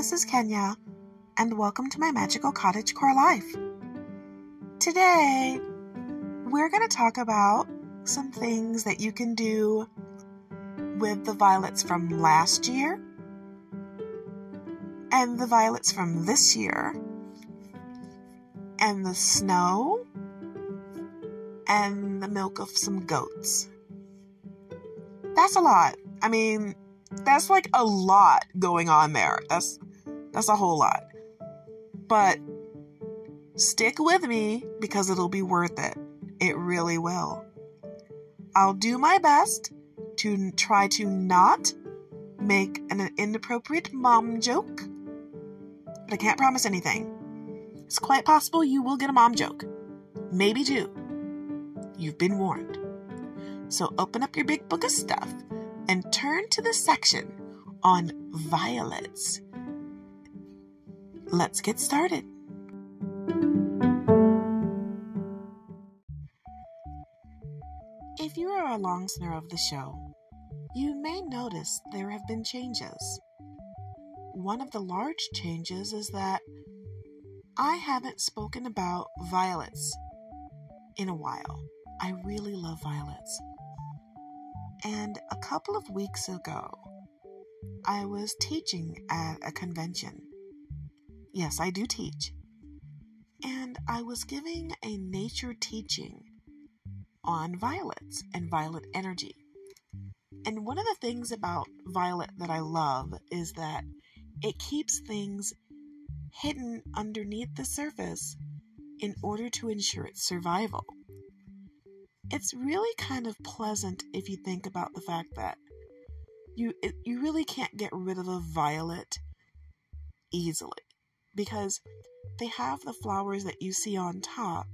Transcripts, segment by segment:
this is Kenya, and welcome to my magical cottage core life. Today, we're going to talk about some things that you can do with the violets from last year and the violets from this year and the snow and the milk of some goats. That's a lot. I mean, that's like a lot going on there. That's that's a whole lot. But stick with me because it'll be worth it. It really will. I'll do my best to try to not make an inappropriate mom joke, but I can't promise anything. It's quite possible you will get a mom joke. Maybe two. You've been warned. So open up your big book of stuff and turn to the section on violets. Let's get started. If you are a long listener of the show, you may notice there have been changes. One of the large changes is that I haven't spoken about violets in a while. I really love violets. And a couple of weeks ago, I was teaching at a convention. Yes, I do teach. And I was giving a nature teaching on violets and violet energy. And one of the things about violet that I love is that it keeps things hidden underneath the surface in order to ensure its survival it's really kind of pleasant if you think about the fact that you it, you really can't get rid of a violet easily because they have the flowers that you see on top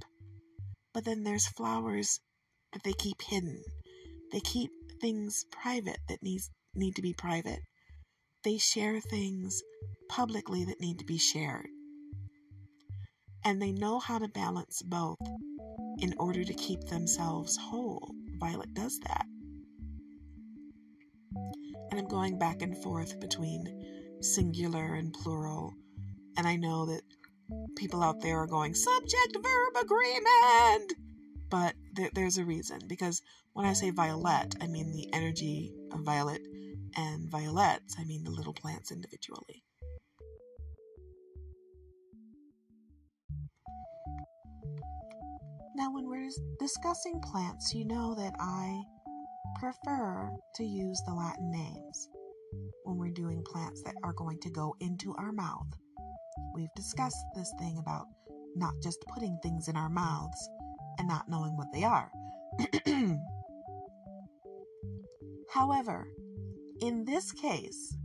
but then there's flowers that they keep hidden they keep things private that needs need to be private they share things publicly that need to be shared and they know how to balance both in order to keep themselves whole. Violet does that. And I'm going back and forth between singular and plural. And I know that people out there are going, subject verb agreement! But there, there's a reason. Because when I say violet, I mean the energy of violet, and violets, I mean the little plants individually. Now, when we're discussing plants, you know that I prefer to use the Latin names when we're doing plants that are going to go into our mouth. We've discussed this thing about not just putting things in our mouths and not knowing what they are. However, in this case,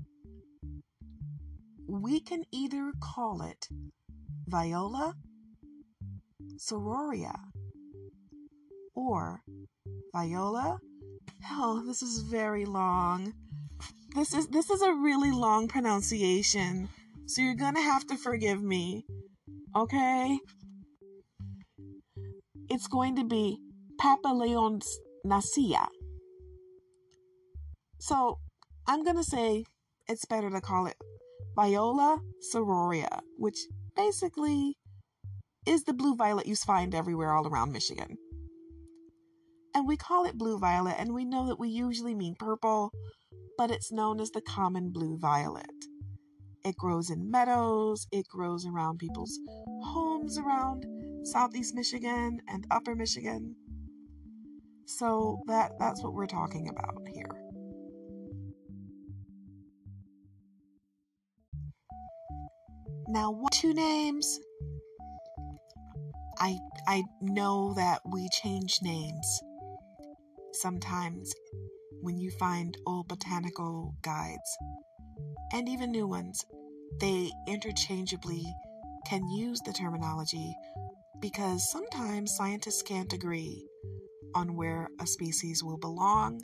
we can either call it Viola sororia or Viola. Oh, this is very long. This is this is a really long pronunciation. So you're to have to forgive me. Okay? It's going to be Papilionacea. So, I'm to say it's better to call it Viola sororia, which basically is the blue violet you find everywhere all around Michigan. And we call it blue violet, and we know that we usually mean purple, but it's known as the common blue violet. It grows in meadows, it grows around people's homes around southeast Michigan and upper Michigan. So that that's what we're talking about here. Now, what two names? I I know that we change names sometimes when you find old botanical guides and even new ones, they interchangeably can use the terminology because sometimes scientists can't agree on where a species will belong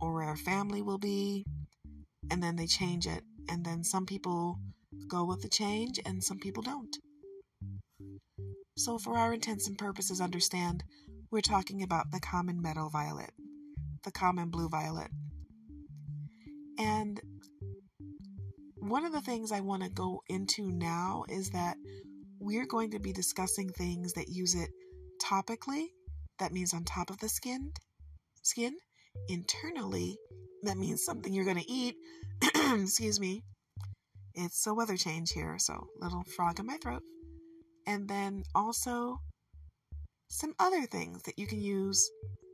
or where a family will be, and then they change it. And then some people go with the change and some people don't. So, for our intents and purposes, understand we're talking about the common meadow violet, the common blue violet. And one of the things I want to go into now is that we're going to be discussing things that use it topically, that means on top of the skin, skin, internally, that means something you're going to eat. Excuse me. It's a weather change here, so little frog in my throat. And then also some other things that you can use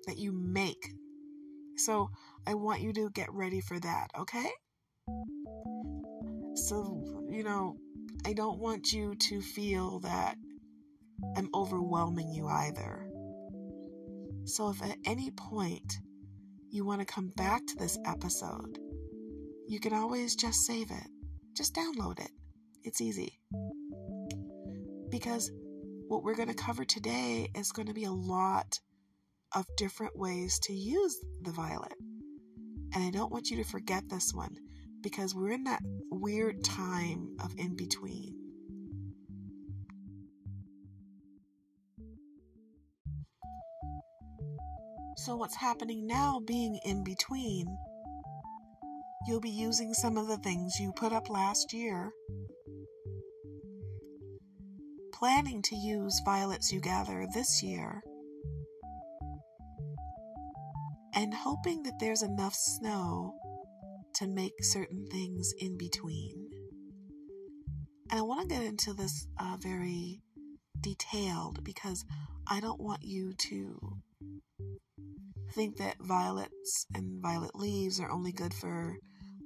that you make. So I want you to get ready for that, okay? So, you know, I don't want you to feel that I'm overwhelming you either. So, if at any point you want to come back to this episode, you can always just save it. Just download it. It's easy. Because what we're going to cover today is going to be a lot of different ways to use the violet. And I don't want you to forget this one because we're in that weird time of in between. So, what's happening now, being in between, you'll be using some of the things you put up last year, planning to use violets you gather this year, and hoping that there's enough snow to make certain things in between. And I want to get into this uh, very detailed because I don't want you to think that violets and violet leaves are only good for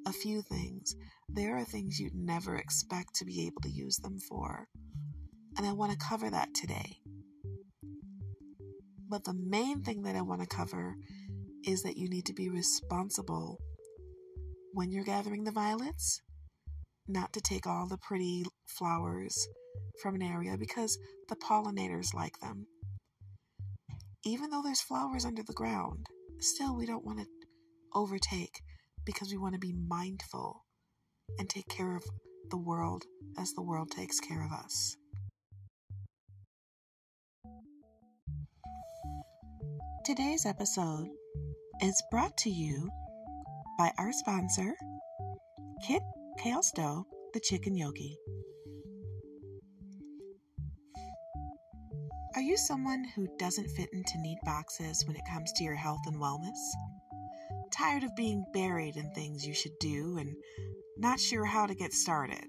a few things. There are things you'd never expect to be able to use them for. And I want to cover that today. But the main thing that I want to cover is that you need to be responsible when you're gathering the violets, not to take all the pretty flowers from an area because the pollinators like them. Even though there's flowers under the ground, still we don't want to overtake because we want to be mindful and take care of the world as the world takes care of us. Today's episode is brought to you by our sponsor, Kit Kale the Chicken Yogi. Are you someone who doesn't fit into neat boxes when it comes to your health and wellness? Tired of being buried in things you should do and not sure how to get started?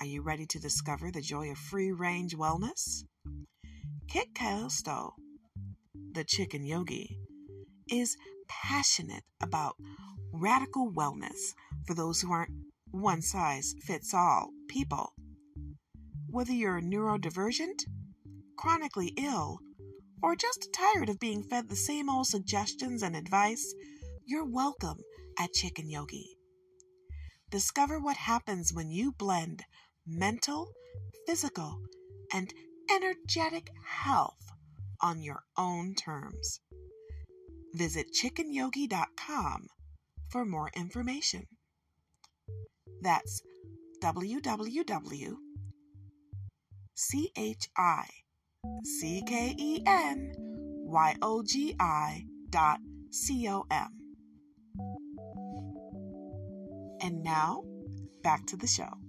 Are you ready to discover the joy of free range wellness? Kit Kale the Chicken Yogi, is passionate about radical wellness for those who aren't one size fits all people. Whether you're neurodivergent, chronically ill, or just tired of being fed the same old suggestions and advice, you're welcome at Chicken Yogi. Discover what happens when you blend mental, physical, and energetic health on your own terms. Visit chickenyogi.com for more information. That's www.chickenyogi.com. And now, back to the show.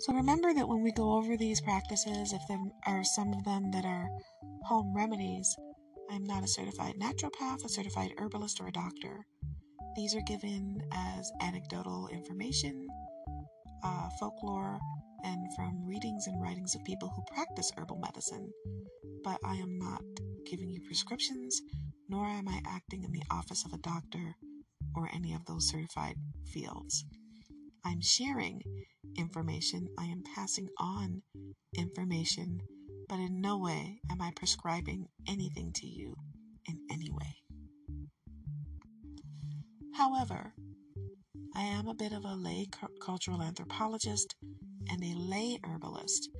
So remember that when we go over these practices, if there are some of them that are home remedies, I'm not a certified naturopath, a certified herbalist, or a doctor. These are given as anecdotal information, uh, folklore, and from readings and writings of people who practice herbal medicine. But I am not giving you prescriptions, nor am I acting in the office of a doctor or any of those certified fields. I'm sharing information, I am passing on information, but in no way am I prescribing anything to you in any way. However, I am a bit of a lay cultural anthropologist and a lay herbalist,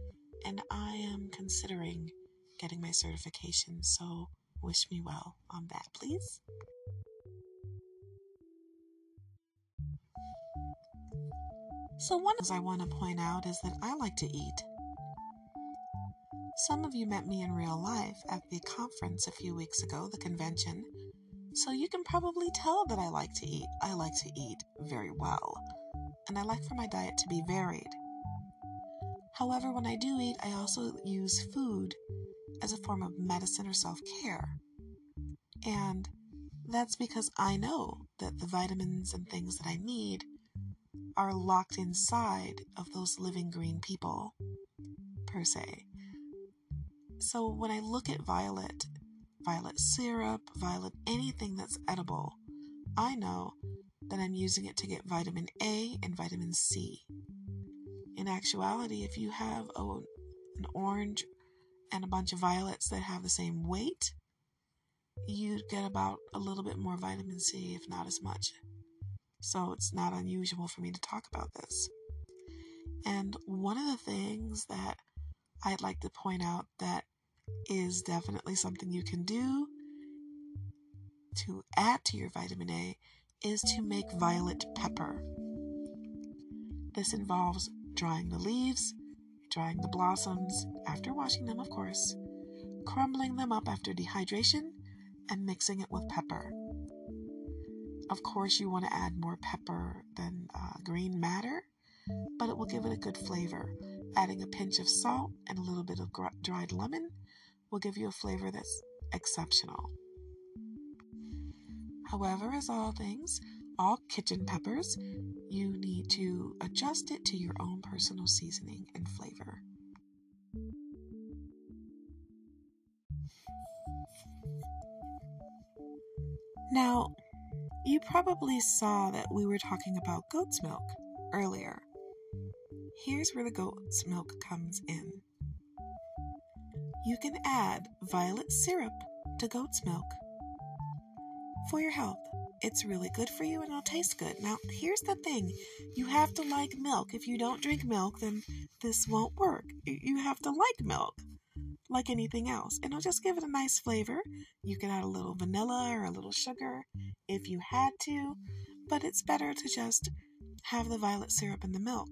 and I am considering getting my certification, so wish me well on that, please. So, one of the things I want to point out is that I like to eat. Some of you met me in real life at the conference a few weeks ago, the convention, So you can probably tell that I like to eat. I like to eat very well, and I like for my diet to be varied. However, when I do eat, I also use food as a form of medicine or self care. And that's because I know that the vitamins and things that I need are locked inside of those living green people, per se. So when I look at violet, violet syrup, violet anything that's edible, I know that I'm using it to get vitamin A and vitamin C. In actuality, if you have a, an orange and a bunch of violets that have the same weight, you'd get about a little bit more vitamin C, if not as much. So it's not unusual for me to talk about this. And one of the things that I'd like to point out that is definitely something you can do to add to your vitamin A is to make violet pepper. This involves drying the leaves, drying the blossoms after washing them, of course, crumbling them up after dehydration, and mixing it with pepper. Of course, you want to add more pepper than uh, green matter, but it will give it a good flavor. Adding a pinch of salt and a little bit of gr- dried lemon will give you a flavor that's exceptional. However, as all things, all kitchen peppers, you need to adjust it to your own personal seasoning and flavor. Now, you probably saw that we were talking about goat's milk earlier. Here's where the goat's milk comes in. You can add violet syrup to goat's milk for your health. It's really good for you and it'll taste good. Now, here's the thing you have to like milk. If you don't drink milk, then this won't work. You have to like milk like anything else. And it'll just give it a nice flavor. You can add a little vanilla or a little sugar if you had to, but it's better to just have the violet syrup in the milk.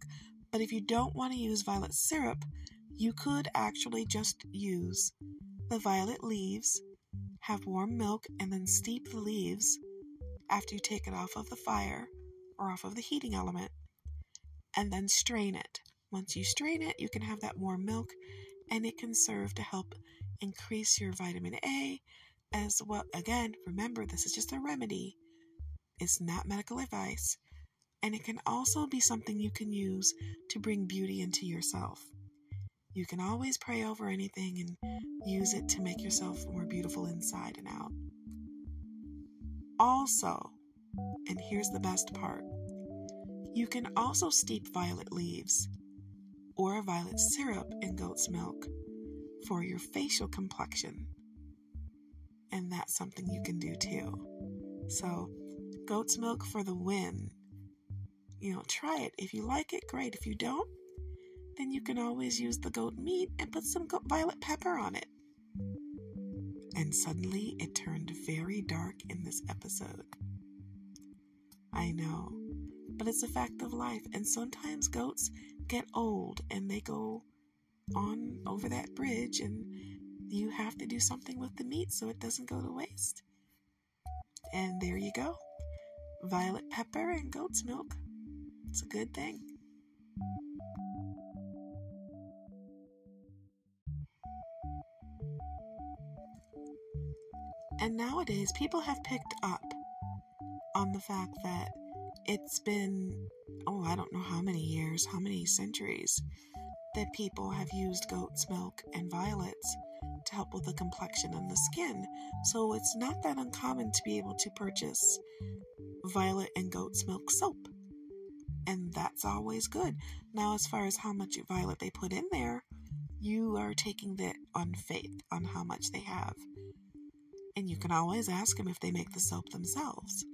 But if you don't want to use violet syrup, you could actually just use the violet leaves, have warm milk, and then steep the leaves after you take it off of the fire or off of the heating element, and then strain it. Once you strain it, you can have that warm milk and it can serve to help increase your vitamin A as well. Again, remember, this is just a remedy, it's not medical advice, and it can also be something you can use to bring beauty into yourself. You can always pray over anything and use it to make yourself more beautiful inside and out. Also, and here's the best part you can also steep violet leaves or a violet syrup in goat's milk for your facial complexion. And that's something you can do too. So, goat's milk for the win. You know, try it. If you like it, great. If you don't, then you can always use the goat meat and put some violet pepper on it. And suddenly it turned very dark in this episode. I know, but it's a fact of life, and sometimes goats get old and they go on over that bridge and you have to do something with the meat so it doesn't go to waste. And there you go. Violet pepper and goat's milk. It's a good thing. And nowadays, people have picked up on the fact that it's been, oh, I don't know how many years, how many centuries, that people have used goat's milk and violets to help with the complexion and the skin. So it's not that uncommon to be able to purchase violet and goat's milk soap. And that's always good. Now, as far as how much violet they put in there, you are taking that on faith on how much they have. And you can always ask them if they make the soap themselves.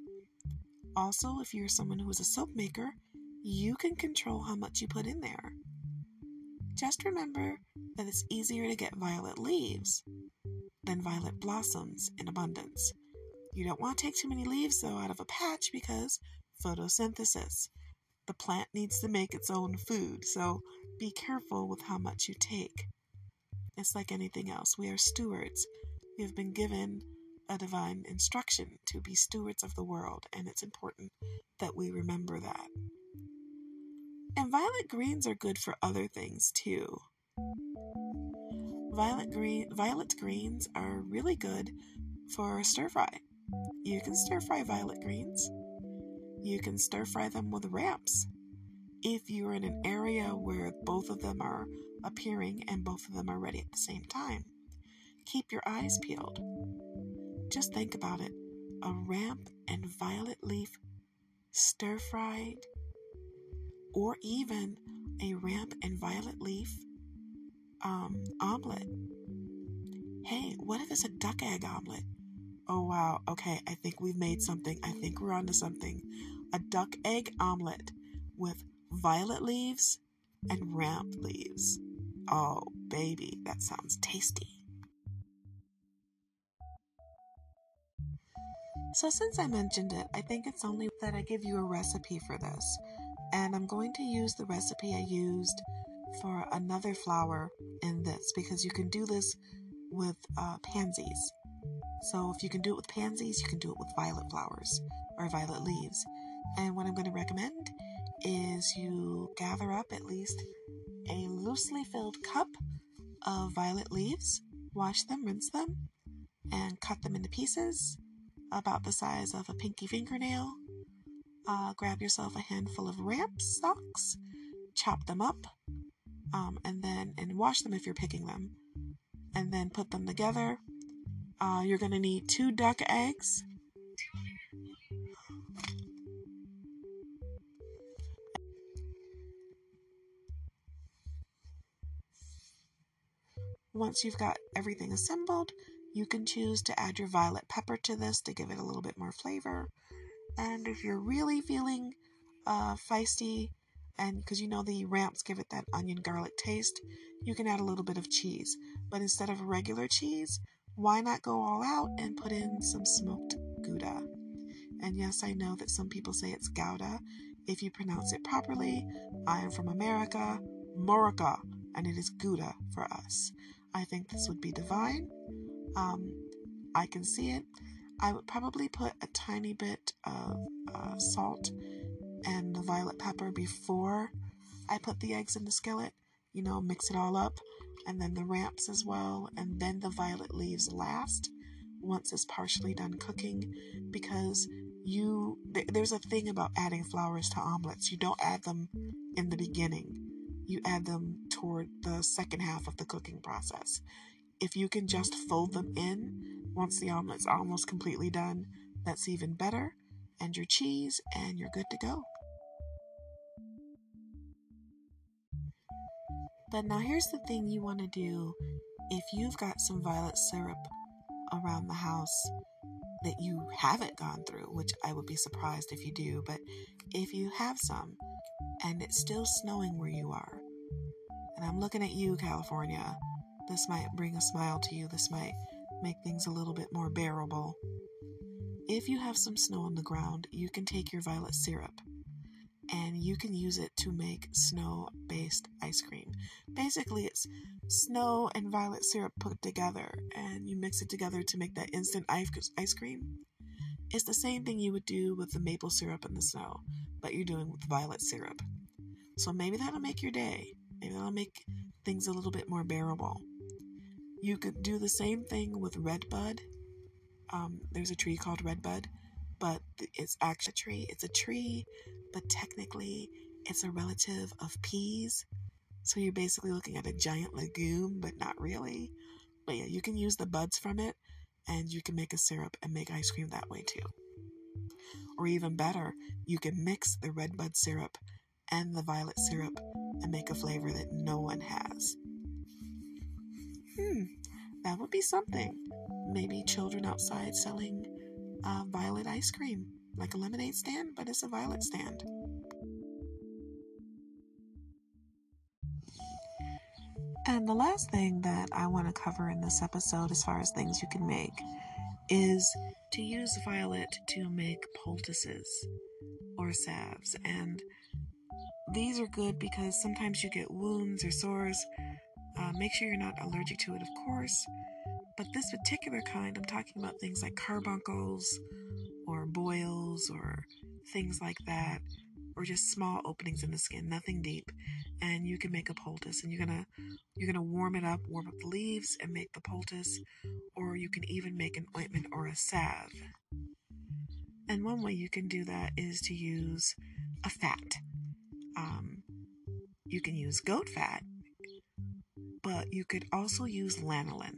Also, if you're someone who is a soap maker, you can control how much you put in there. Just remember that it's easier to get violet leaves than violet blossoms in abundance. You don't want to take too many leaves, though, out of a patch because photosynthesis. The plant needs to make its own food, so be careful with how much you take. It's like anything else. We are stewards. We have been given a divine instruction to be stewards of the world, and it's important that we remember that. And violet greens are good for other things too. Violet green violet greens are really good for stir fry. You can stir fry violet greens. You can stir fry them with ramps. If you're in an area where both of them are appearing and both of them are ready at the same time, keep your eyes peeled. Just think about it a ramp and violet leaf stir fried, or even a ramp and violet leaf um, omelet. Hey, what if it's a duck egg omelet? Oh wow, okay, I think we've made something. I think we're onto something. A duck egg omelet with violet leaves and ramp leaves. Oh, baby, that sounds tasty. So, since I mentioned it, I think it's only that I give you a recipe for this. And I'm going to use the recipe I used for another flower in this because you can do this with uh, pansies. So if you can do it with pansies, you can do it with violet flowers or violet leaves. And what I'm going to recommend is you gather up at least a loosely filled cup of violet leaves, wash them, rinse them, and cut them into pieces about the size of a pinky fingernail. Uh, grab yourself a handful of ramp stalks, chop them up, um, and then and wash them if you're picking them, and then put them together. Uh, you're gonna need two duck eggs. Once you've got everything assembled, you can choose to add your violet pepper to this to give it a little bit more flavor. And if you're really feeling uh, feisty and because you know the ramps give it that onion garlic taste, you can add a little bit of cheese. But instead of regular cheese, why not go all out and put in some smoked Gouda? And yes, I know that some people say it's Gouda. If you pronounce it properly, I am from America, Morica, and it is Gouda for us. I think this would be divine. Um, I can see it. I would probably put a tiny bit of uh, salt and the violet pepper before I put the eggs in the skillet. You know, mix it all up, and then the ramps as well, and then the violet leaves last once it's partially done cooking because you th- there's a thing about adding flowers to omelets. You don't add them in the beginning. You add them toward the second half of the cooking process. If you can just fold them in once the omelet's almost completely done, that's even better. And your cheese, and you're good to go. But now here's the thing you want to do if you've got some violet syrup around the house that you haven't gone through, which I would be surprised if you do, but if you have some and it's still snowing where you are, and I'm looking at you, California, this might bring a smile to you, this might make things a little bit more bearable. If you have some snow on the ground, you can take your violet syrup and you can use it to make snow based ice cream. Basically, it's snow and violet syrup put together, and you mix it together to make that instant ice cream. It's the same thing you would do with the maple syrup and the snow, but you're doing with violet syrup. So maybe that'll make your day. Maybe that'll make things a little bit more bearable. You could do the same thing with redbud. Um, there's a tree called redbud, but it's actually a tree. It's a tree but technically it's a relative of peas. So you're basically looking at a giant legume, but not really. But yeah, you can use the buds from it and you can make a syrup and make ice cream that way too. Or even better, you can mix the red bud syrup and the violet syrup and make a flavor that no one has. Hmm, that would be something. Maybe children outside selling uh, violet ice cream like a lemonade stand, but it's a violet stand. And the last thing that I want to cover in this episode, as far as things you can make, is to use violet to make poultices or salves. And these are good because sometimes you get wounds or sores. Uh, make sure you're not allergic to it, of course. but this particular kind, I'm talking about things like carbuncles or boils or things like that, or just small openings in the skin, nothing deep. And you can make a poultice, and you're gonna you're gonna warm it up, warm up the leaves, and make the poultice, or you can even make an ointment or a salve. And one way you can do that is to use a fat. Um, you can use goat fat, but you could also use lanolin.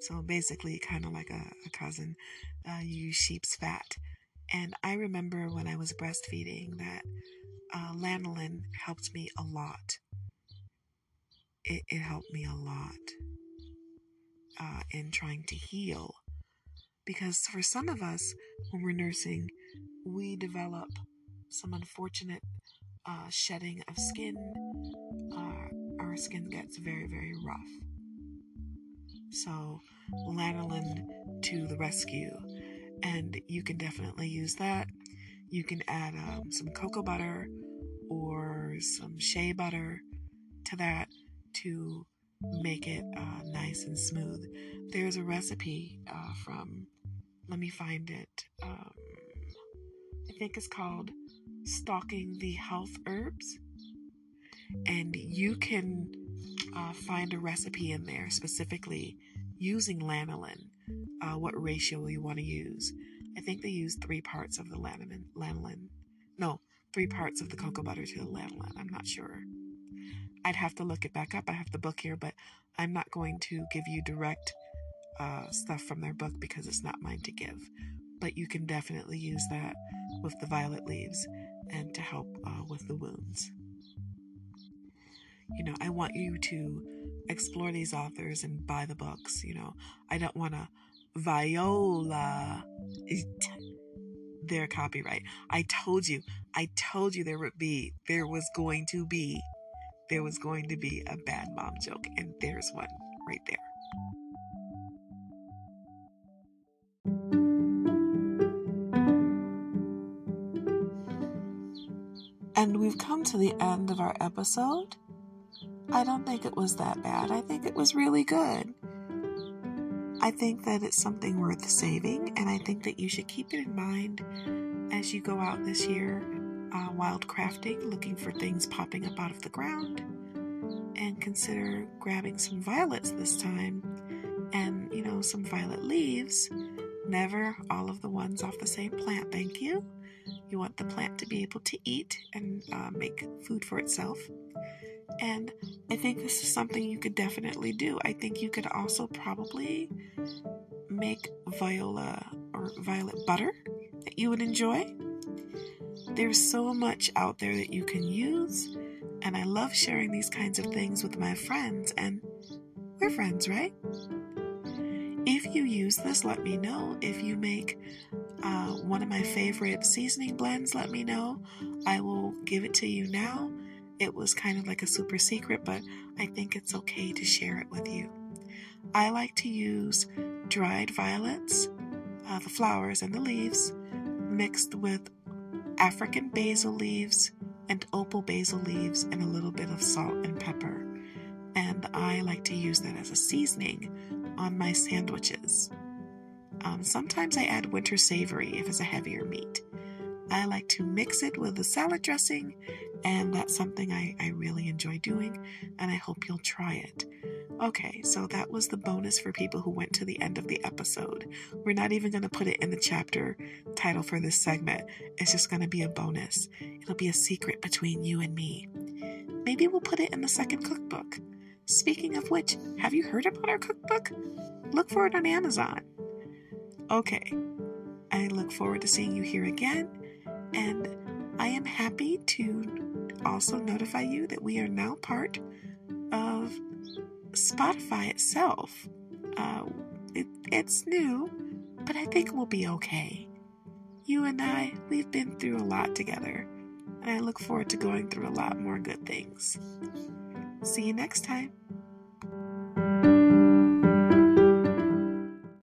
So basically, kind of like a, a cousin, uh, you use sheep's fat. And I remember when I was breastfeeding that uh, lanolin helped me a lot. It, it helped me a lot uh, in trying to heal. Because for some of us, when we're nursing, we develop some unfortunate uh, shedding of skin. Our skin gets very, very rough. So, lanolin to the rescue. And you can definitely use that. You can add um, some cocoa butter or some shea butter to that to make it uh, nice and smooth. There's a recipe uh, from, let me find it. Um, I think it's called Stalking the Health Herbs. And you can uh, find a recipe in there specifically using lanolin, uh, what ratio you want to use. I think they use three parts of the lanolin. lanolin. No, three parts of the cocoa butter to the lanolin. I'm not sure. I'd have to look it back up. I have the book here, but I'm not going to give you direct uh, stuff from their book because it's not mine to give. But you can definitely use that with the violet leaves and to help uh, with the wounds. You know, I want you to explore these authors and buy the books. You know, I don't want to viola their copyright. I told you, I told you there would be, there was going to be, there was going to be a bad mom joke, and there's one right there. And we've come to the end of our episode. I don't think it was that bad. I think it was really good. I think that it's something worth saving, and I think that you should keep it in mind as you go out this year uh, crafting, looking for things popping up out of the ground, and consider grabbing some violets this time and, you know, some violet leaves. Never all of the ones off the same plant, thank you. You want the plant to be able to eat and uh, make food for itself. And I think this is something you could definitely do. I think you could also probably make viola or violet butter that you would enjoy. There's so much out there that you can use, and I love sharing these kinds of things with my friends, and we're friends, right? If you use this, let me know. If you make uh, one of my favorite seasoning blends, let me know. I will give it to you now it was kind of like a super secret, but I think it's okay to share it with you. I like to use dried violets, uh, the flowers and the leaves, mixed with African basil leaves and opal basil leaves and a little bit of salt and pepper. And I like to use that as a seasoning on my sandwiches. Um, sometimes I add winter savory if it's a heavier meat. I like to mix it with the salad dressing, and that's something I, I really enjoy doing, and I hope you'll try it. Okay, so that was the bonus for people who went to the end of the episode. We're not even going to put it in the chapter title for this segment, it's just going to be a bonus. It'll be a secret between you and me. Maybe we'll put it in the second cookbook. Speaking of which, have you heard about our cookbook? Look for it on Amazon. Okay, I look forward to seeing you here again and I am happy to also notify you that we are now part of Spotify itself. Uh, it, it's new, but I think we'll be okay. You and I, we've been through a lot together, and I look forward to going through a lot more good things. See you next time.